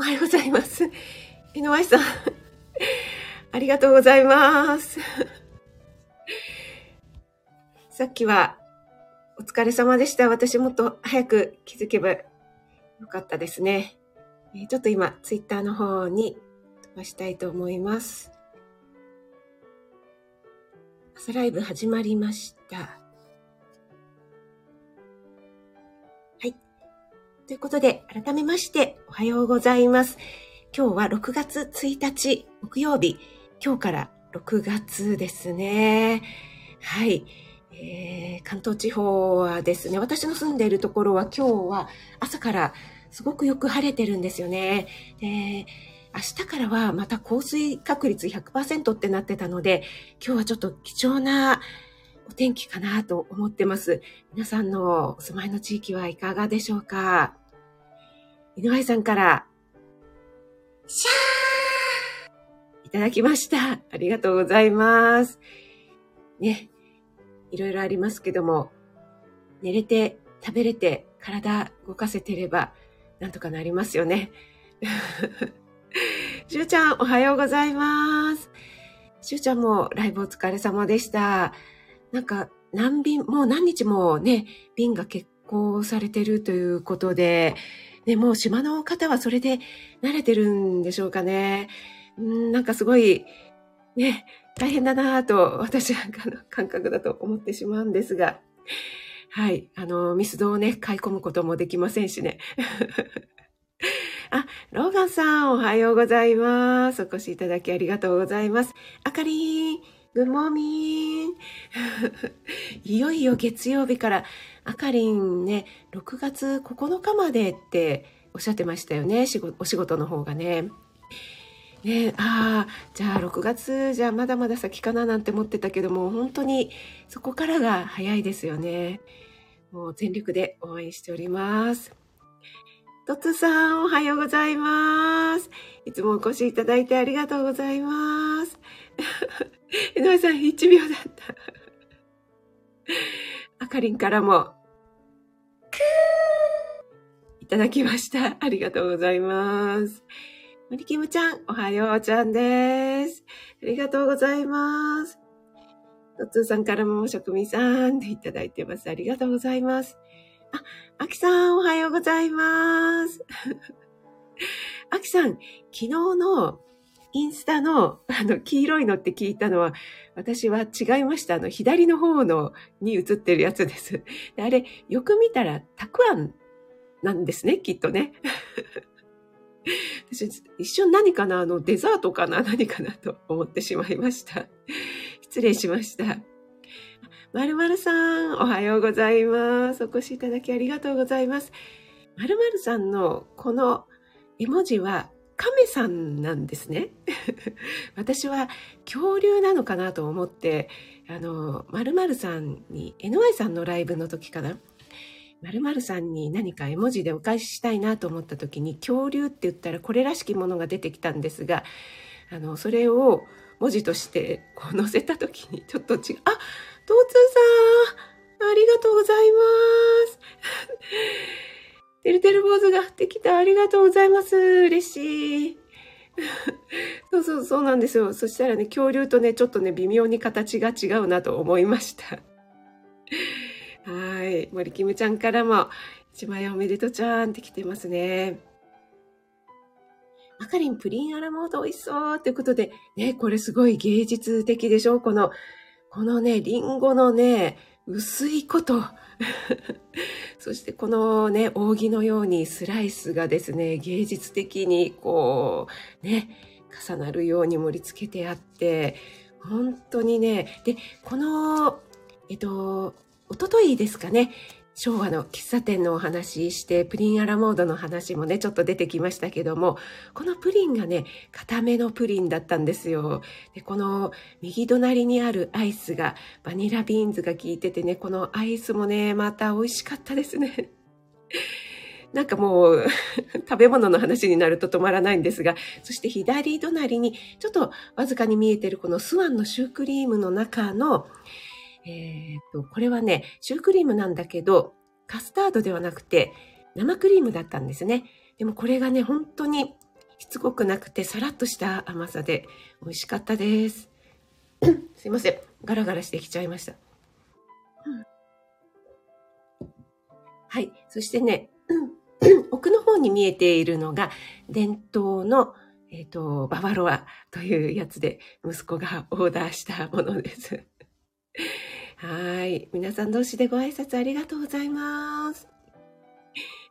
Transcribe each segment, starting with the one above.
おはようございます。井上さん、ありがとうございます。さっきは、お疲れ様でした。私もっと早く気づけばよかったですね。ちょっと今、ツイッターの方に飛ばしたいと思います。朝ライブ始まりました。ということで、改めまして、おはようございます。今日は6月1日、木曜日。今日から6月ですね。はい。えー、関東地方はですね、私の住んでいるところは今日は朝からすごくよく晴れてるんですよね。で、明日からはまた降水確率100%ってなってたので、今日はちょっと貴重なお天気かなと思ってます。皆さんのお住まいの地域はいかがでしょうか？井上さんから、シャーいただきました。ありがとうございます。ね、いろいろありますけども、寝れて、食べれて、体動かせてれば、なんとかなりますよね。しゅうちゃん、おはようございます。しゅうちゃんもライブお疲れ様でした。なんか、何便、もう何日もね、便が欠航されてるということで、ね、もう島の方はそれで慣れてるんでしょうかね。んなんかすごい、ね、大変だなぁと、私なんかの感覚だと思ってしまうんですが、はい、あの、ミスドをね、買い込むこともできませんしね。あ、ローガンさん、おはようございます。お越しいただきありがとうございます。あかりん、グモーン。いよいよ月曜日から、あかりんね、6月9日までっておっしゃってましたよね、お仕事の方がね。ねああ、じゃあ6月じゃあまだまだ先かななんて思ってたけども、本当にそこからが早いですよね。もう全力で応援しております。トツさん、おはようございます。いつもお越しいただいてありがとうございます。井上さん、1秒だった。あかりんからも、いただきました。ありがとうございます。マリキムちゃん、おはようちゃんです。ありがとうございます。トツーさんからも、職味さんでいただいてます。ありがとうございます。あ、アキさん、おはようございます。アキさん、昨日のインスタの、あの、黄色いのって聞いたのは、私は違いました。あの、左の方のに映ってるやつです。あれ、よく見たら、たくあんなんですね、きっとね。私、一瞬何かなあの、デザートかな何かなと思ってしまいました。失礼しました。まるまるさん、おはようございます。お越しいただきありがとうございます。まるまるさんのこの絵文字はさんなんですね。私は恐竜なのかなと思って、あの、まるさんに、NY さんのライブの時かな。〇〇さんに何か絵文字でお返ししたいなと思った時に恐竜って言ったらこれらしきものが出てきたんですが、あの、それを文字としてこう載せた時にちょっと違う。あ、トーツーさん、ありがとうございます。てるてる坊主ができた。ありがとうございます。嬉しい。そうそうそうなんですよ。そしたらね、恐竜とね、ちょっとね、微妙に形が違うなと思いました。はい。森キムちゃんからも、一枚おめでとうちゃんって来てますね。あかりんプリンアラモード美味しそうということで、ね、これすごい芸術的でしょ？この、このね、リンゴのね、薄いこと。そしてこのね、扇のようにスライスがですね、芸術的にこう、ね、重なるように盛り付けてあって、本当にね、で、この、えっと、おとといですかね、昭和の喫茶店のお話して、プリンアラモードの話もね、ちょっと出てきましたけども、このプリンがね、固めのプリンだったんですよ。で、この右隣にあるアイスが、バニラビーンズが効いててね、このアイスもね、また美味しかったですね。なんかもう 食べ物の話になると止まらないんですが、そして左隣にちょっとわずかに見えてるこのスワンのシュークリームの中の、えー、っと、これはね、シュークリームなんだけど、カスタードではなくて生クリームだったんですね。でもこれがね、本当にしつこくなくてさらっとした甘さで美味しかったです。すいません。ガラガラしてきちゃいました。はい。そしてね、奥の方に見えているのが伝統のえっ、ー、と、ババロアというやつで息子がオーダーしたものです。はい。皆さん同士でご挨拶ありがとうございます。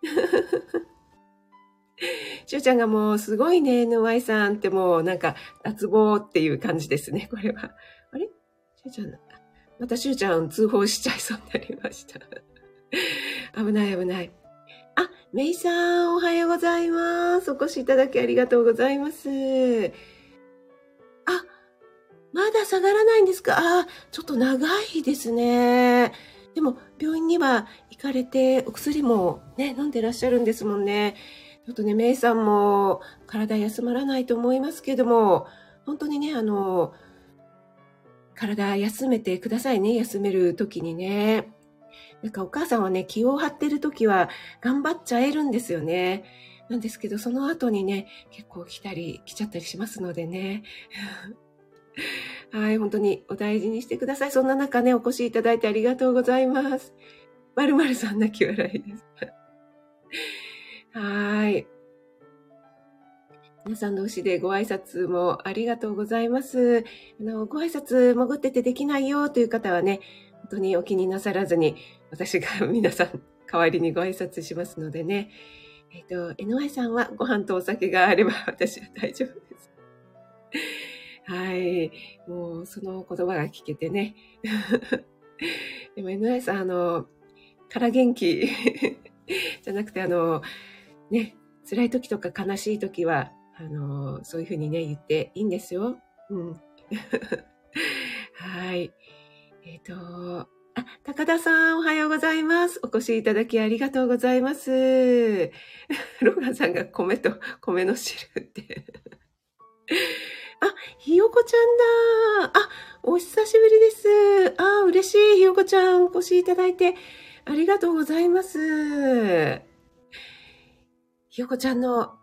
しゅうちゃんがもうすごいね、NY さんってもうなんか脱帽っていう感じですね、これは。あれ？しゅうちゃん、またしゅうちゃん通報しちゃいそうになりました。危ない危ない。あ、めいさん、おはようございます。お越しいただきありがとうございます。まだ下がらないんですか？あ、ちょっと長いですね。でも、病院には行かれて、お薬もね、飲んでらっしゃるんですもんね。ちょっとね、メイさんも体休まらないと思いますけども、本当にね、あの、体休めてくださいね、休める時にね。なんかお母さんはね、気を張ってる時は頑張っちゃえるんですよね。なんですけど、その後にね、結構来たり、来ちゃったりしますのでね。はい、本当にお大事にしてください。そんな中ね、お越しいただいてありがとうございます。まるまるさん泣き笑いです。はい。皆さん同士でご挨拶もありがとうございます。あの、ご挨拶潜っててできないよという方はね、本当にお気になさらずに、私が皆さん代わりにご挨拶しますのでね。えっ、ー、と、NY さんはご飯とお酒があれば私は大丈夫です。はい。もう、その言葉が聞けてね。でも NY さん、あの、から元気 じゃなくて、あの、ね、辛い時とか悲しい時は、あの、そういうふうにね、言っていいんですよ。うん。はい。えっ、ー、と、あ、高田さん、おはようございます。お越しいただきありがとうございます。ローランさんが米と米の汁って。あ、ひよこちゃんだ。あ、お久しぶりです。あ、嬉しい。ひよこちゃん、お越しいただいてありがとうございます。ひよこちゃんの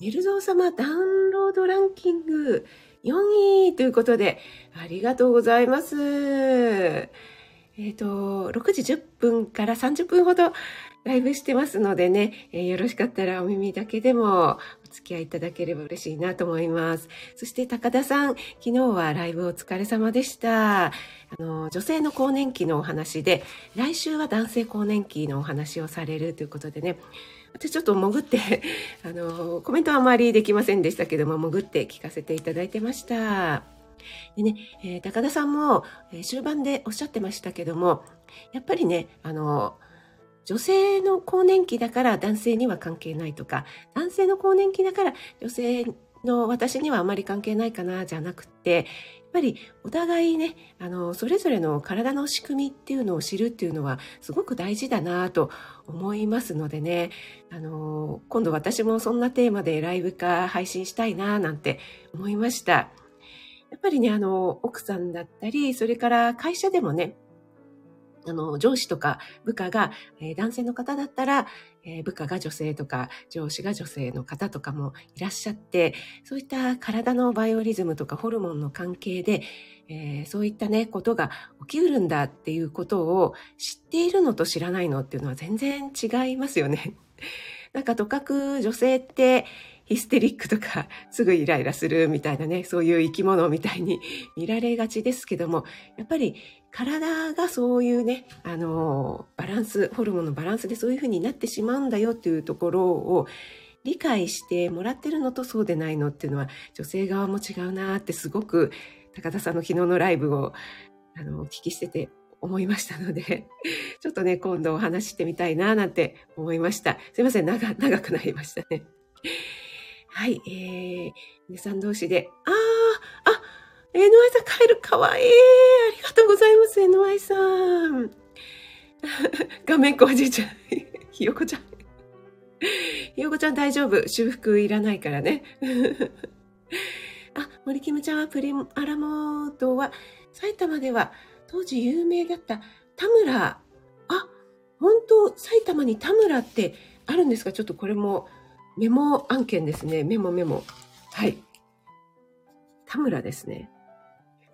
ネルゾー様ダウンロードランキング4位ということで、ありがとうございます。えっ、ー、と、6時10分から30分ほどライブしてますのでね、えー、よろしかったらお耳だけでもお付き合いいただければ嬉しいなと思います。そして高田さん、昨日はライブお疲れ様でした。あの、女性の更年期のお話で、来週は男性更年期のお話をされるということでね、私ちょっと潜って あの、コメントはあまりできませんでしたけども、潜って聞かせていただいてました。でね、えー、高田さんも、終盤でおっしゃってましたけども、やっぱりね、あの、女性の更年期だから男性には関係ないとか、男性の更年期だから女性の私にはあまり関係ないかな、じゃなくって、っぱりお互いね、あの、それぞれの体の仕組みっていうのを知るっていうのはすごく大事だなと思いますのでね、あの、今度私もそんなテーマでライブ化配信したいななんて思いました。やっぱりね、あの、奥さんだったり、それから会社でもね、あの、上司とか部下が、えー、男性の方だったら、えー、部下が女性とか、上司が女性の方とかもいらっしゃって、そういった体のバイオリズムとかホルモンの関係で、えー、そういったね、ことが起きうるんだっていうことを知っているのと知らないのっていうのは全然違いますよね。なんかとかく女性ってヒステリックとかすぐイライラするみたいなね、そういう生き物みたいに見られがちですけども、やっぱり体がそういうね、あの、バランス、ホルモンのバランスでそういう風になってしまうんだよっていうところを理解してもらってるのとそうでないのっていうのは女性側も違うなってすごく高田さんの昨日のライブをあのお聞きしてて思いましたので、ちょっとね、今度お話してみたいななんて思いました。すいません、長、長くなりましたね。はい、えー、皆さん同士で、あー、あ、NY さんカエルかわいい。ありがとうございます、NY さん。画面こじいちゃん。ひよこちゃん。ひよこちゃん大丈夫？修復いらないからね。あ、森キムちゃんはプリアラモードは埼玉では当時有名だった田村。あ、本当埼玉に田村ってあるんですか？ちょっとこれもメモ案件ですね。メモメモ。はい。田村ですね。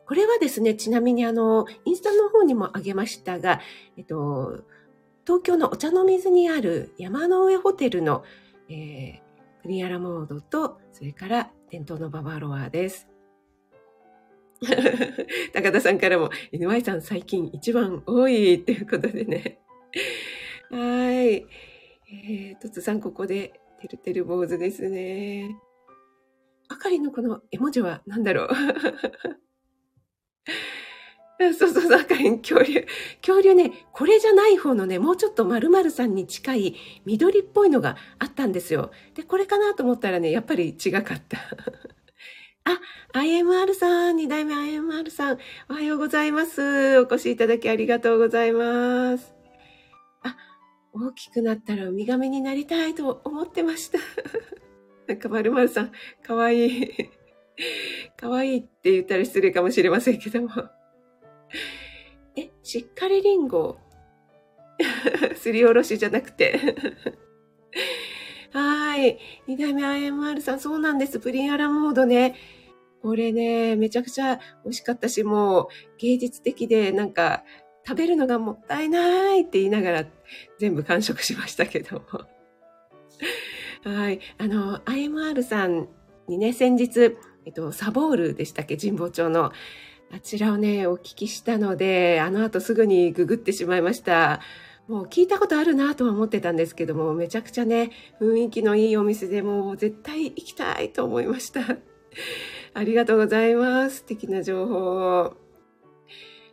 これはですね、ちなみにあの、インスタの方にもあげましたが、えっと、東京のお茶の水にある山の上ホテルの、えー、プリアラモードと、それから伝統のババロアです。高田さんからも、NY さん最近一番多いっていうことでね。はい。えー、とつさんここで、てるてる坊主ですね。あかりのこの絵文字は何だろう？そうそうそう、あかりん、恐竜。恐竜ね、これじゃない方のね、もうちょっと〇〇さんに近い緑っぽいのがあったんですよ。で、これかなと思ったらね、やっぱり違かった。あ、IMR さん、二代目 IMR さん、おはようございます。お越しいただきありがとうございます。あ、大きくなったらウミガメになりたいと思ってました。なんか、まるまるさん、かわいい。かわいいって言ったら失礼かもしれませんけども。え、しっかりりんご すりおろしじゃなくてはい。二代目 IMR さん、そうなんです。プリンアラモードね。これね、めちゃくちゃ美味しかったし、もう芸術的で、なんか、食べるのがもったいないって言いながら全部完食しましたけども。はい。あの、IMR さんにね、先日、えっと、サボールでしたっけ？神保町の。あちらをね、お聞きしたので、あの後すぐにググってしまいました。もう聞いたことあるなとは思ってたんですけども、めちゃくちゃね、雰囲気のいいお店でもう絶対行きたいと思いました。ありがとうございます。素敵な情報を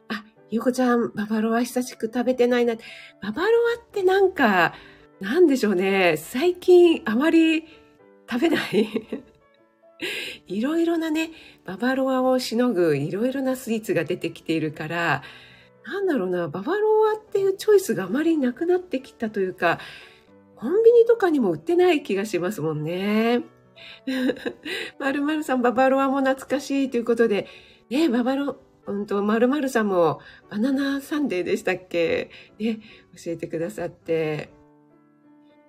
あ、ゆうこちゃん、ババロア久しく食べてないな。ババロアってなんか、なんでしょうね。最近あまり食べない いろいろなね、ババロアをしのぐいろいろなスイーツが出てきているから、なんだろうな、ババロアっていうチョイスがあまりなくなってきたというか、コンビニとかにも売ってない気がしますもんね。まるまるさん、ババロアも懐かしいということで、ね、ババロ、うんと、まるまるさんもバナナサンデーでしたっけ？ね、教えてくださって。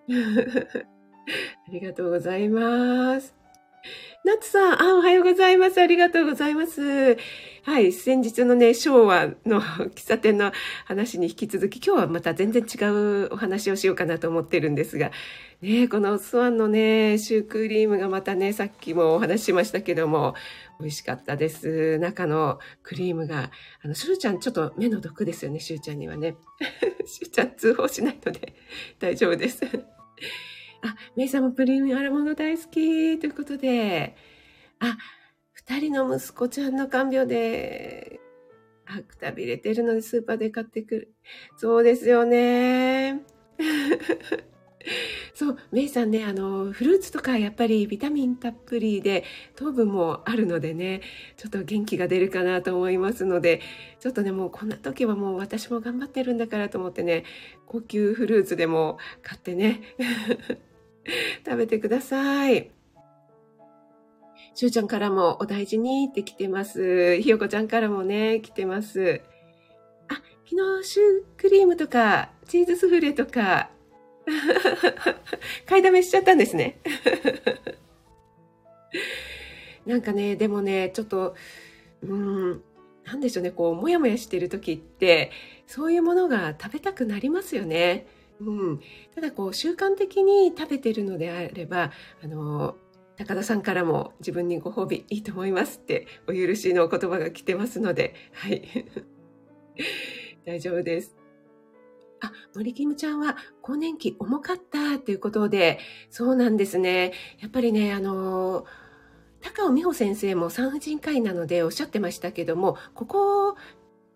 ありがとうございます。ナツさん、あ、おはようございます。ありがとうございます。はい、先日のね、昭和の喫茶店の話に引き続き、今日はまた全然違うお話をしようかなと思ってるんですが、ね、このスワンのね、シュークリームがまたね、さっきもお話ししましたけども、美味しかったです。中のクリームが。あの、シューちゃん、ちょっと目の毒ですよね、シューちゃんにはね。シューちゃん通報しないので大丈夫です。あ、メイさんもプリンアラモの大好きということで、あ、二人の息子ちゃんの看病で、あ、くたびれてるのでスーパーで買ってくる。そうですよね。そう、メイさんね、あの、フルーツとかやっぱりビタミンたっぷりで糖分もあるのでね、ちょっと元気が出るかなと思いますので、ちょっとね、もうこんな時はもう私も頑張ってるんだからと思ってね、高級フルーツでも買ってね、食べてください。しゅうちゃんからもお大事にって来てます。ひよこちゃんからもね、来てます。あ、昨日シュークリームとか、チーズスフレとか、買いだめしちゃったんですね。なんかね、でもね、ちょっと、うん、なんでしょうね、こう、もやもやしてる時って、そういうものが食べたくなりますよね。うん、ただこう習慣的に食べてるのであればあの高田さんからも自分にご褒美いいと思いますってお許しの言葉が来てますのではい 大丈夫です。あ、森キムちゃんは更年期重かったということで、そうなんですね。やっぱりね、あの、高尾美穂先生も産婦人科医なのでおっしゃってましたけども、ここ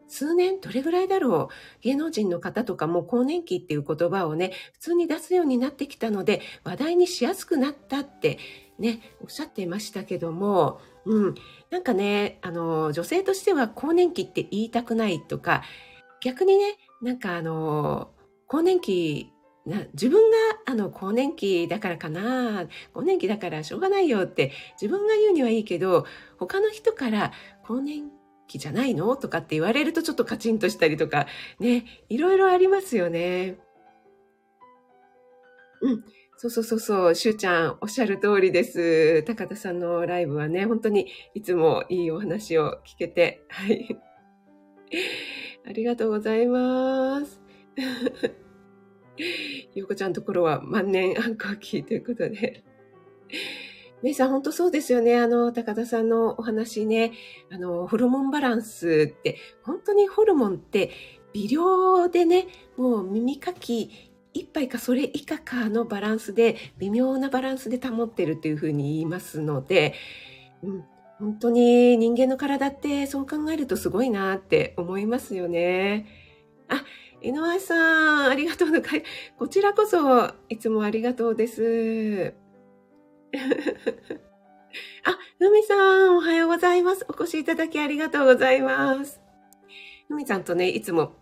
数年、どれぐらいだろう？芸能人の方とかも更年期っていう言葉をね、普通に出すようになってきたので、話題にしやすくなったってね、おっしゃっていましたけども、うん。なんかね、あの、女性としては更年期って言いたくないとか、逆にね、なんかあの、更年期な自分があの更年期だからかな更年期だからしょうがないよって自分が言うにはいいけど他の人から更年期期じゃないの？とかって言われるとちょっとカチンとしたりとか、ね、いろいろありますよね。うん。そうそうそうそう、しゅうちゃん、おっしゃる通りです。高田さんのライブはね、本当にいつもいいお話を聞けて、はい。ありがとうございます。ゆうこちゃんのところは万年暗黒期ということで。メイさん、本当そうですよね。あの、高田さんのお話ね。あの、ホルモンバランスって、本当にホルモンって微量でね、もう耳かき一杯かそれ以下かのバランスで、微妙なバランスで保ってるっていうふうに言いますので、うん、本当に人間の体ってそう考えるとすごいなって思いますよね。あ、井上さん、ありがとうございます。こちらこそ、いつもありがとうです。あ、ふみさん、おはようございます。お越しいただきありがとうございます。ふみさんとね、いつも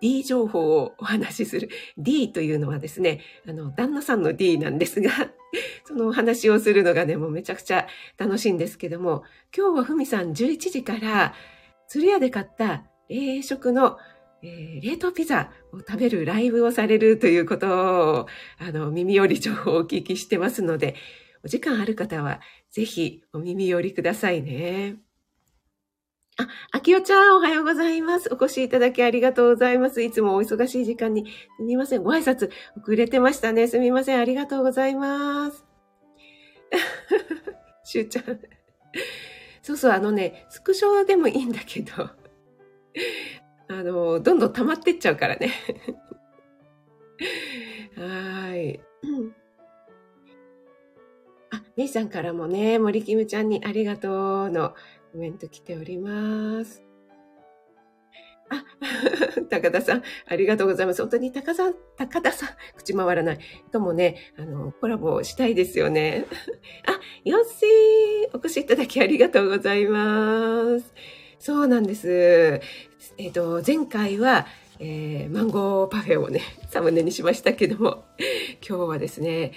D 情報をお話しする。D というのはですね、あの、旦那さんの D なんですが、そのお話をするのがね、もうめちゃくちゃ楽しいんですけども、今日はふみさん11時から、鶴屋で買った冷食の、えー、冷凍ピザを食べるライブをされるということを、あの、耳寄り情報をお聞きしてますので、お時間ある方は、ぜひお耳寄りくださいね。あ、あきおちゃん、おはようございます。お越しいただきありがとうございます。いつもお忙しい時間に、すみません。ご挨拶遅れてましたね。すみません。ありがとうございます。しゅうちゃん。そうそう、あのね、スクショでもいいんだけど、あの、どんどん溜まってっちゃうからね。はい。姉さんからもね、森キムちゃんにありがとうのコメント来ております。あ、高田さん、ありがとうございます。本当に高田さん、高田さん、口回らない。ともね、あの、コラボしたいですよね。あ、よっしーお越しいただきありがとうございます。そうなんです。えっ、ー、と、前回は、えー、マンゴーパフェをね、サムネにしましたけども、今日はですね、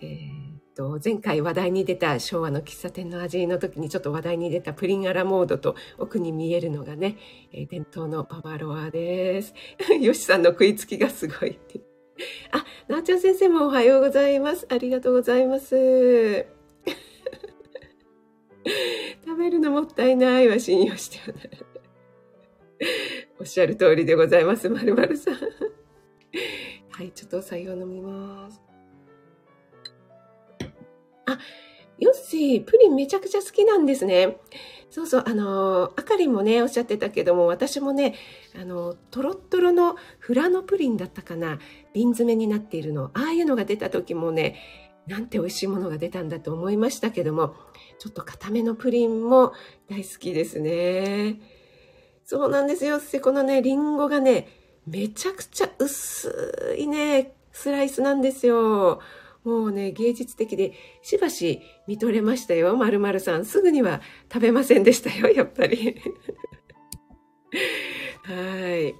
えーと、前回話題に出た昭和の喫茶店の味の時にちょっと話題に出たプリンアラモードと奥に見えるのがね、えー、伝統のババロアです。よしさんの食いつきがすごいって。あ、なーちゃん先生もおはようございます。ありがとうございます。食べるのもったいないは信用してはない。おっしゃる通りでございます、まるまるさん。はい、ちょっとお酒を飲みます。ヨッシー、プリンめちゃくちゃ好きなんですね。そうそう、あの、あかりもね、おっしゃってたけども、私もね、あの、とろっとろのフラノプリンだったかな、瓶詰めになっているの、ああいうのが出た時もね、なんて美味しいものが出たんだと思いましたけども、ちょっと固めのプリンも大好きですね。そうなんですよ。このね、リンゴがね、めちゃくちゃ薄いね、スライスなんですよ。もうね、芸術的で、しばし見とれましたよ、まるさん。すぐには食べませんでしたよ、やっぱり。はい、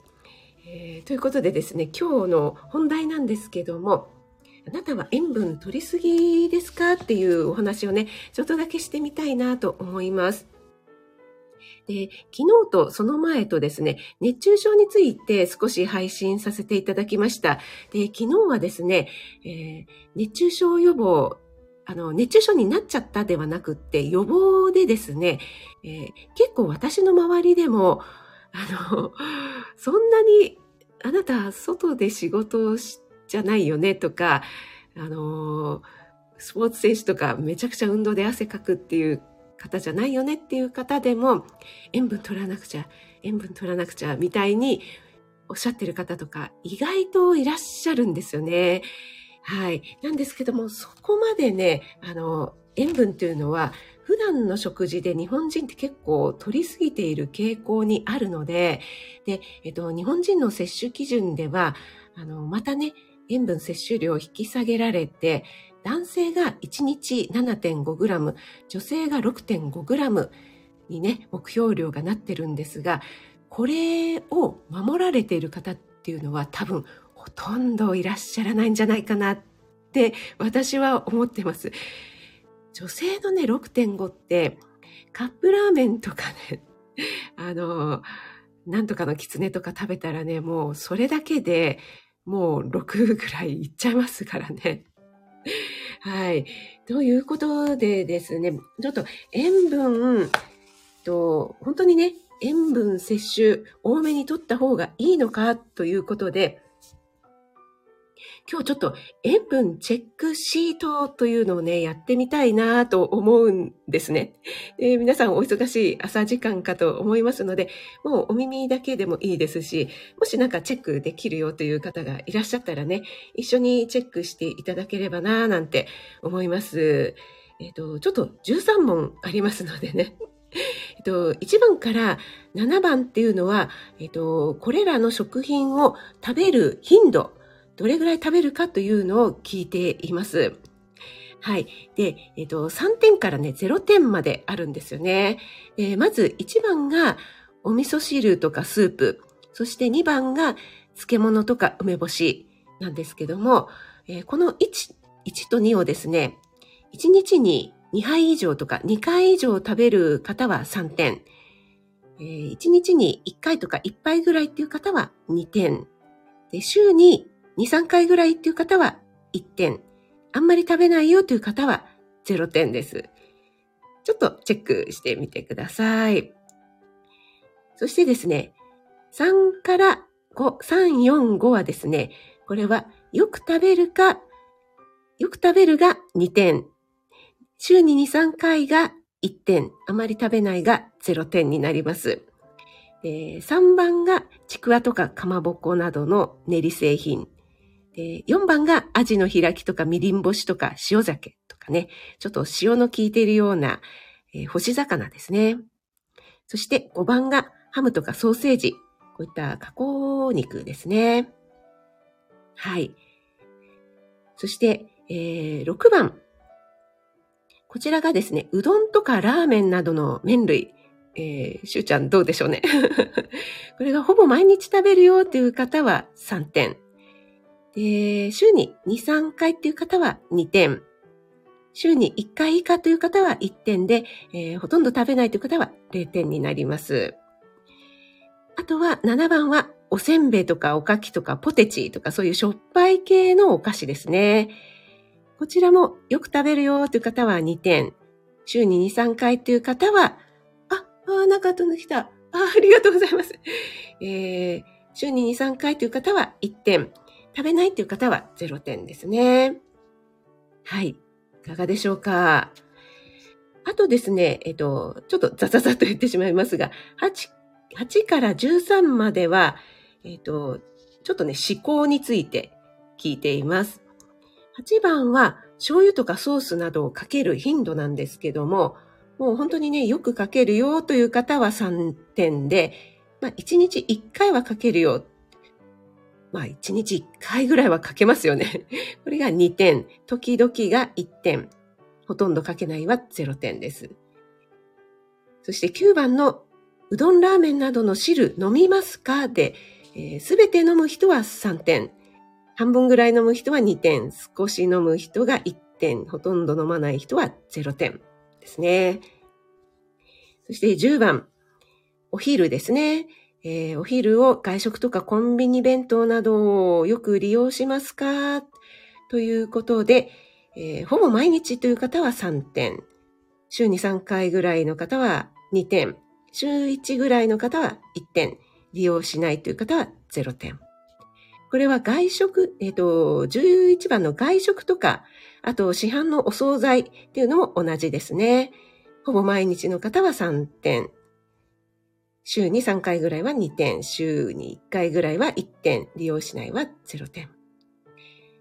えー。ということでですね、今日の本題なんですけども、あなたは塩分取りすぎですか？っていうお話をね、ちょっとだけしてみたいなと思います。で、昨日とその前とですね、熱中症について少し配信させていただきました。で、昨日はですね、えー、熱中症予防、あの、熱中症になっちゃったではなくって、予防でですね、えー、結構私の周りでも、あの、そんなに、あなた、外で仕事じゃないよねとか、あの、スポーツ選手とかめちゃくちゃ運動で汗かくっていう方じゃないよねっていう方でも、塩分取らなくちゃ、塩分取らなくちゃ、みたいにおっしゃってる方とか、意外といらっしゃるんですよね。はい。なんですけども、そこまでね、あの、塩分っていうのは、普段の食事で日本人って結構取りすぎている傾向にあるので、で、えっと、日本人の摂取基準では、あの、またね、塩分摂取量を引き下げられて、男性が1日 7.5g、女性が 6.5g にね、目標量がなってるんですが、これを守られている方っていうのは多分ほとんどいらっしゃらないんじゃないかなって私は思ってます。女性のね、6.5ってカップラーメンとかね、あの、なんとかの狐とか食べたらね、もうそれだけでもう6ぐらいいっちゃいますからね。はい。ということでですね、ちょっと塩分と、本当にね、塩分摂取多めに取った方がいいのかということで、今日ちょっと塩分チェックシートというのをね、やってみたいなと思うんですね。で皆さんお忙しい朝時間かと思いますので、もうお耳だけでもいいですし、もしなんかチェックできるよという方がいらっしゃったらね、一緒にチェックしていただければなぁなんて思います。えっ、と、ちょっと13問ありますのでね。えっと、1番から7番っていうのは、えっと、これらの食品を食べる頻度、どれぐらい食べるかというのを聞いています。はい。で、えっと、3点からね、0点まであるんですよね。えまず1番がお味噌汁とかスープ、そして2番が漬物とか梅干しなんですけども、えこの1、1と2をですね、1日に2杯以上とか2回以上食べる方は3点、えー、1日に1回とか1杯ぐらいっていう方は2点、で週に2、3回ぐらいっていう方は1点。あんまり食べないよという方は0点です。ちょっとチェックしてみてください。そしてですね、3から5、3、4、5はですね、これはよく食べるか、よく食べるが2点。週に2、3回が1点。あまり食べないが0点になります。3番がちくわとかかまぼこなどの練り製品。で、4番がアジの開きとかみりん干しとか塩鮭とかね、ちょっと塩の効いているような、えー、干し魚ですね。そして5番がハムとかソーセージ、こういった加工肉ですね。はい。そして、えー、6番。こちらがですね、うどんとかラーメンなどの麺類。えー、しゅうちゃんどうでしょうね。これがほぼ毎日食べるよっていう方は3点。で、週に2、3回っていう方は2点。週に1回以下という方は1点で、えー、ほとんど食べないという方は0点になります。あとは7番はおせんべいとかおかきとかポテチとかそういうしょっぱい系のお菓子ですね。こちらもよく食べるよという方は2点。週に2、3回という方は、あ、あ、なんか飛んできた。あ、ありがとうございます。えー、週に2、3回という方は1点。食べないっていう方は0点ですね。はい。いかがでしょうか？あとですね、えっと、ちょっとザザザと言ってしまいますが、8、8から13までは、えっと、ちょっとね、思考について聞いています。8番は醤油とかソースなどをかける頻度なんですけども、もう本当にね、よくかけるよという方は3点で、まあ、1日1回はかけるよまあ1日1回ぐらいはかけますよね。これが2点。時々が1点。ほとんどかけないは0点です。そして9番のうどんラーメンなどの汁飲みますかで、す、え、べ、て飲む人は3点。半分ぐらい飲む人は2点。少し飲む人が1点。ほとんど飲まない人は0点ですね。そして10番。お昼ですね。えー、お昼を外食とかコンビニ弁当などをよく利用しますか？ということで、えー、ほぼ毎日という方は3点。週に3回ぐらいの方は2点。週1ぐらいの方は1点。利用しないという方は0点。これは外食、えっ、ー、と、11番の外食とか、あと市販のお惣菜っていうのも同じですね。ほぼ毎日の方は3点。週に3回ぐらいは2点、週に1回ぐらいは1点、利用しないは0点。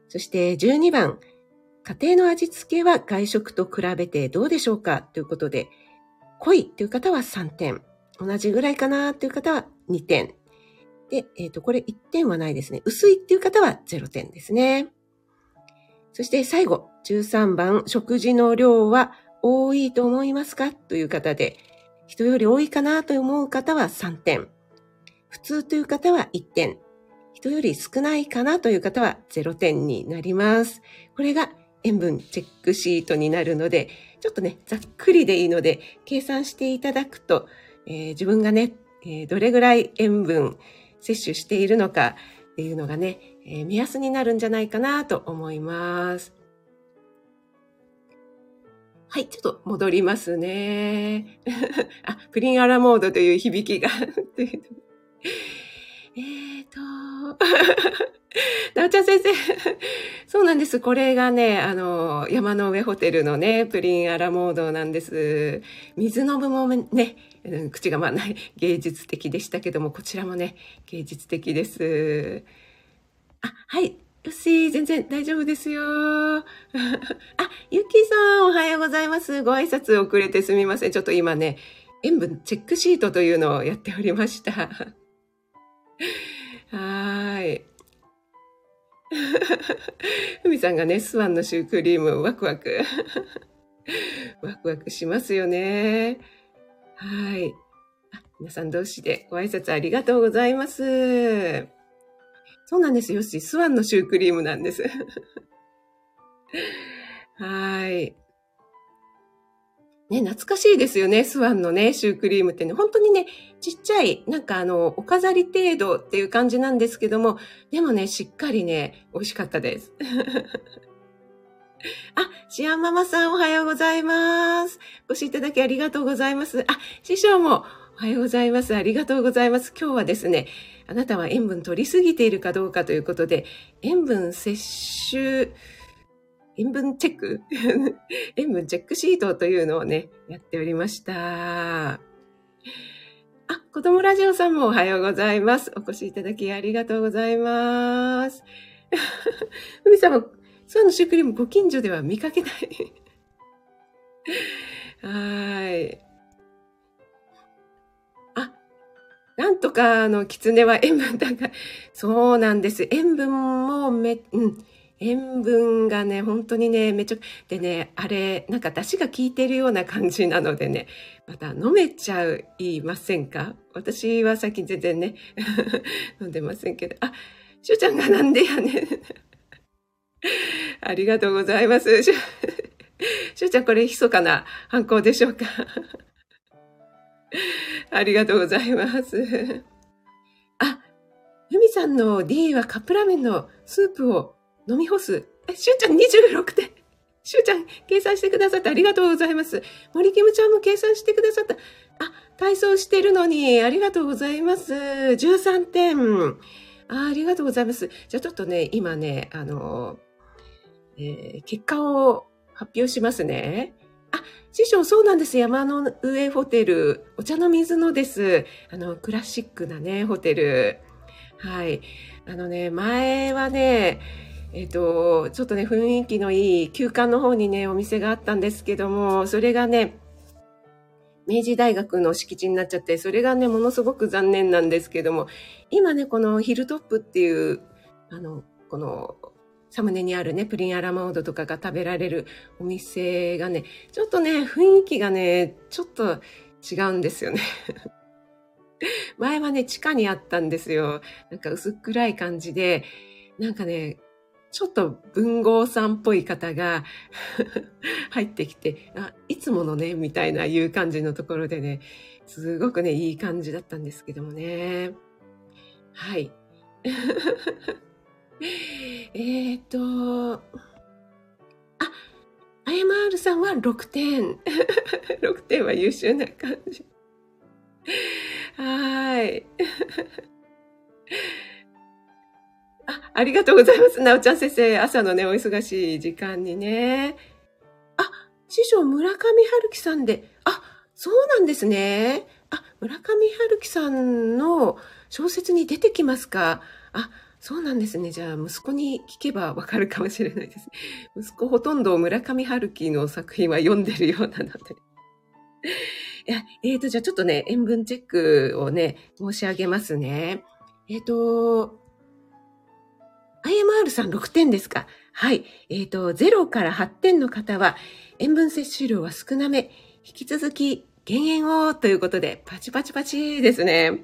そして12番、家庭の味付けは外食と比べてどうでしょうか？ということで、濃いという方は3点、同じぐらいかなという方は2点。で、えっ、ー、と、これ1点はないですね。薄いっていう方は0点ですね。そして最後、13番、食事の量は多いと思いますか？という方で、人より多いかなと思う方は3点。普通という方は1点。人より少ないかなという方は0点になります。これが塩分チェックシートになるので、ちょっとね、ざっくりでいいので、計算していただくと、えー、自分がね、えー、どれぐらい塩分摂取しているのかっていうのがね、えー、目安になるんじゃないかなと思います。はい、ちょっと戻りますね。あ、プリンアラモードという響きが。えーと、なおちゃん先生、そうなんです。これがね、あの、山の上ホテルのね、プリンアラモードなんです。水の部もね、うん口がまない芸術的でしたけども、こちらもね、芸術的です。あ、はい。よし、全然大丈夫ですよ。あ、ゆきさん、おはようございます。ご挨拶遅れてすみません。ちょっと今ね、塩分チェックシートというのをやっておりました。はい。ふみさんがね、スワンのシュークリーム、ワクワク。ワクワクしますよね。はい。皆さん同士でご挨拶ありがとうございます。そうなんですよし、スワンのシュークリームなんです。はい。ね、懐かしいですよね。スワンのね、シュークリームってね、本当にね、ちっちゃい、なんかあの、お飾り程度っていう感じなんですけども、でもね、しっかりね、美味しかったです。あ、シアンママさんおはようございます。ご視聴いただきありがとうございます。あ、師匠もおはようございます。ありがとうございます。今日はですね、あなたは塩分取りすぎているかどうかということで、塩分摂取、塩分チェック？塩分チェックシートというのをね、やっておりました。あ、子供ラジオさんもおはようございます。お越しいただきありがとうございます。ふみさんも、そうのシュークリームご近所では見かけない はい。なんとかあの、狐は塩分高い。そうなんです。塩分もめ、うん。塩分がね、本当にね、めちゃ、でね、あれ、なんか出汁が効いてるような感じなのでね、また飲めちゃいませんか？私は最近全然ね、飲んでませんけど、あ、しゅうちゃんがなんでやねん。ありがとうございます。しゅうちゃん、これ密かな犯行でしょうか？ありがとうございます。あ、ふみさんの D はカップラーメンのスープを飲み干す。え、しゅうちゃん26点。しゅうちゃん、計算してくださってありがとうございます。森キムちゃんも計算してくださった。あ、体操してるのに、ありがとうございます。13点。あありがとうございます。じゃあちょっとね、今ね、あの、えー、結果を発表しますね。あ、師匠、そうなんです。山の上ホテル、お茶の水のです。あの、クラシックなね、ホテル。はい。あのね、前はね、えっ、ー、と、ちょっとね、雰囲気のいい休館の方にね、お店があったんですけども、それがね、明治大学の敷地になっちゃって、それがね、ものすごく残念なんですけども、今ね、このヒルトップっていう、あの、この、サムネにあるね、プリンアラモードとかが食べられるお店がね、ちょっとね、雰囲気がね、ちょっと違うんですよね。前はね、地下にあったんですよ。なんか薄暗い感じで、なんかね、ちょっと文豪さんっぽい方が 入ってきて、あ、いつものね、みたいないう感じのところでね、すごくね、いい感じだったんですけどもね。はい。えっと、あ、IMR さんは6点。6点は優秀な感じ。はい。あ、ありがとうございます。なおちゃん先生。朝のね、お忙しい時間にね。あ、師匠、村上春樹さんで。あ、そうなんですね。あ、村上春樹さんの小説に出てきますか。あ、そうなんですね。じゃあ、息子に聞けばわかるかもしれないです。息子ほとんど村上春樹の作品は読んでるようなので。いや、えっ、ー、と、じゃあちょっとね、塩分チェックをね、申し上げますね。えっ、ー、と、IMR さん6点ですか？はい。えっ、ー、と、0から8点の方は、塩分摂取量は少なめ、引き続き減塩をということで、パチパチパチですね。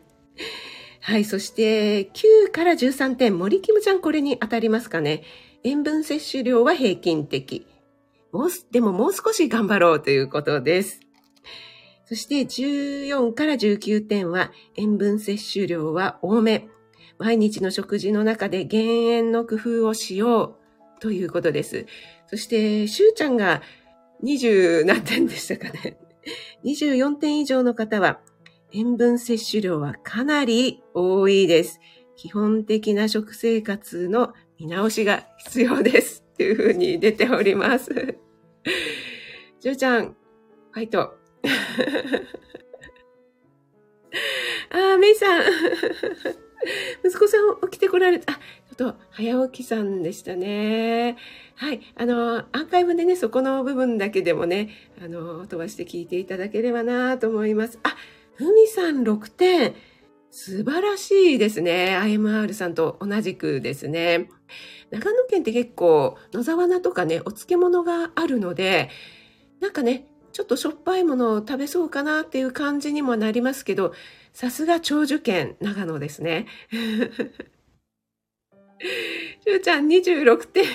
はい。そして、9から13点、森キムちゃんこれに当たりますかね。塩分摂取量は平均的。もう、でももう少し頑張ろうということです。そして14から19点は塩分摂取量は多め。毎日の食事の中で減塩の工夫をしようということです。そして、しゅうちゃんが20何点でしたかね。24点以上の方は、塩分摂取量はかなり多いです。基本的な食生活の見直しが必要です。っていうふうに出ております。ジョーちゃん、ファイト。あー、メイさん。息子さん起きてこられた。あ、ちょっと早起きさんでしたね。はい。あの、アーカイブでね、そこの部分だけでもね、あの、飛ばして聞いていただければなと思います。あ、ふみさん6点。素晴らしいですね。IMR さんと同じくですね。長野県って結構野沢菜とかね、お漬物があるので、なんかね、ちょっとしょっぱいものを食べそうかなっていう感じにもなりますけど、さすが長寿県長野ですね。しゅうちゃん26点。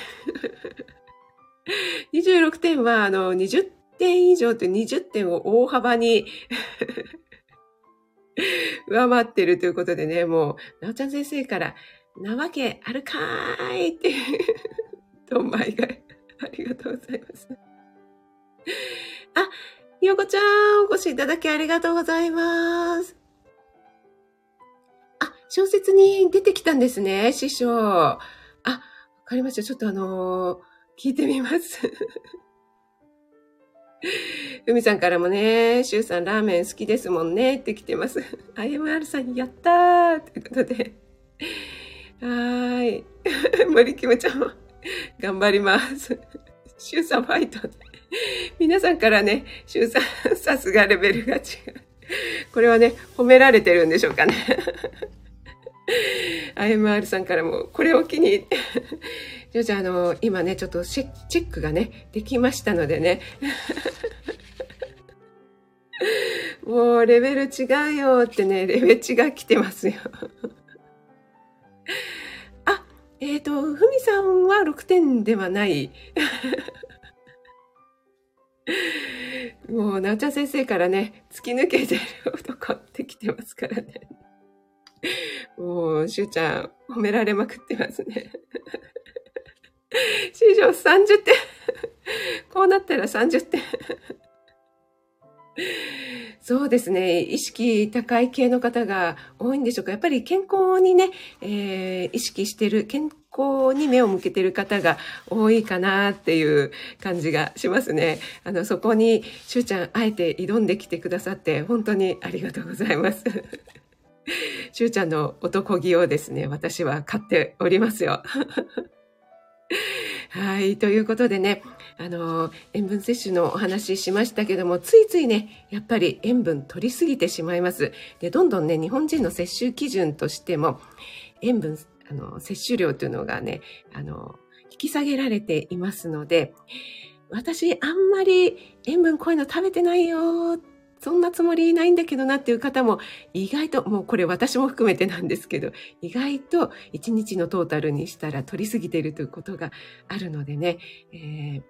26点は、あの、20点以上と20点を大幅に 上回ってるということでね、もう、なおちゃん先生から、なわけあるかーいって、どんまいが、ありがとうございます。あ、ひよこちゃん、お越しいただきありがとうございます。あ、小説に出てきたんですね、師匠。あ、わかりました。ちょっとあのー、聞いてみます。ふみさんからもね、しゅうさんラーメン好きですもんねって来てます。IMR さんにやったーということで。はーい。森キムちゃんも頑張ります。しゅうさんファイト。皆さんからね、しゅうさんさすがレベルが違う。これはね、褒められてるんでしょうかね。IMR さんからも、これを機に、じゃあ、あの、今ね、ちょっとチェックがね、できましたのでね。もう、レベル違うよってね、レベチが来てますよ。あ、えっ、ー、と、ふみさんは6点ではない。もう、なおちゃん先生からね、突き抜けてる男ってきてますからね。もう、しゅうちゃん、褒められまくってますね。史上30点。こうなったら30点。そうですね。意識高い系の方が多いんでしょうか。やっぱり健康にね、えー、意識してる、健康に目を向けてる方が多いかなっていう感じがしますね。あの、そこに、しゅうちゃん、あえて挑んできてくださって、本当にありがとうございます。しゅうちゃんの男気をですね、私は買っておりますよ。はい。ということでね、あの、塩分摂取のお話ししましたけども、ついついね、やっぱり塩分取りすぎてしまいます。で、どんどんね、日本人の摂取基準としても、塩分、あの、摂取量というのがね、あの、引き下げられていますので、私、あんまり塩分濃いの食べてないよっそんなつもりないんだけどなっていう方も意外と、もうこれ私も含めてなんですけど、意外と1日のトータルにしたら取りすぎてるということがあるのでね、えー、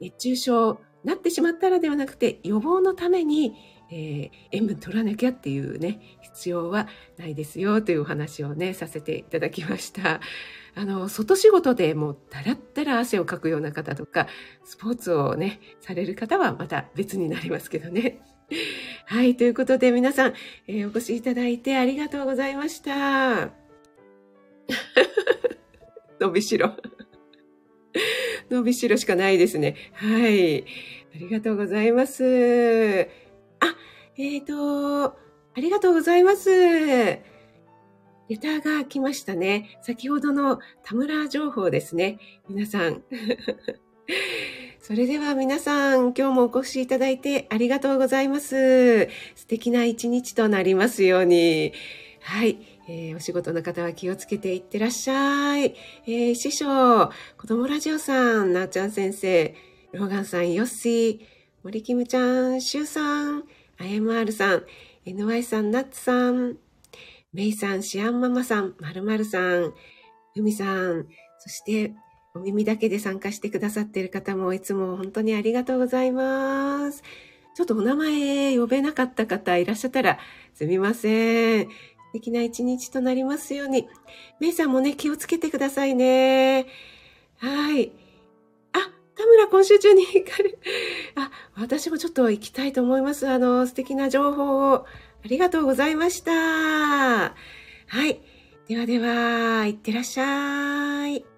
熱中症なってしまったらではなくて予防のために、えー、塩分取らなきゃっていうね、必要はないですよというお話をね、させていただきました。あの、外仕事でもうだらったら汗をかくような方とか、スポーツをね、される方はまた別になりますけどね。はい。ということで皆さん、えー、お越しいただいてありがとうございました。伸びしろ。伸びしろしかないですね。はい。ありがとうございます。あ、えっ、ー、と、ありがとうございます。レターが来ましたね。先ほどの田村情報ですね。皆さん。それでは皆さん、今日もお越しいただいてありがとうございます。素敵な一日となりますように。はい。えー、お仕事の方は気をつけていってらっしゃい。えー、師匠、子供ラジオさん、なおちゃん先生、ローガンさん、ヨッシー、森キムちゃん、シュウさん、IMR さん、NY さん、ナッツさん、メイさん、シアンママさん、まるまるさん、ふみさん、そして、お耳だけで参加してくださっている方もいつも本当にありがとうございます。ちょっとお名前呼べなかった方いらっしゃったらすみません。素敵な一日となりますように。メイさんもね、気をつけてくださいね。はい。あ、田ら今週中に行かれ、あ、私もちょっと行きたいと思います。あの、素敵な情報をありがとうございました。はい。ではでは、いってらっしゃい。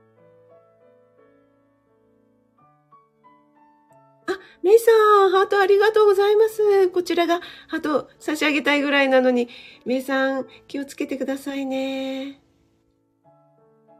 メイさん、ハートありがとうございます。こちらがハート差し上げたいぐらいなのに、メイさん、気をつけてくださいね。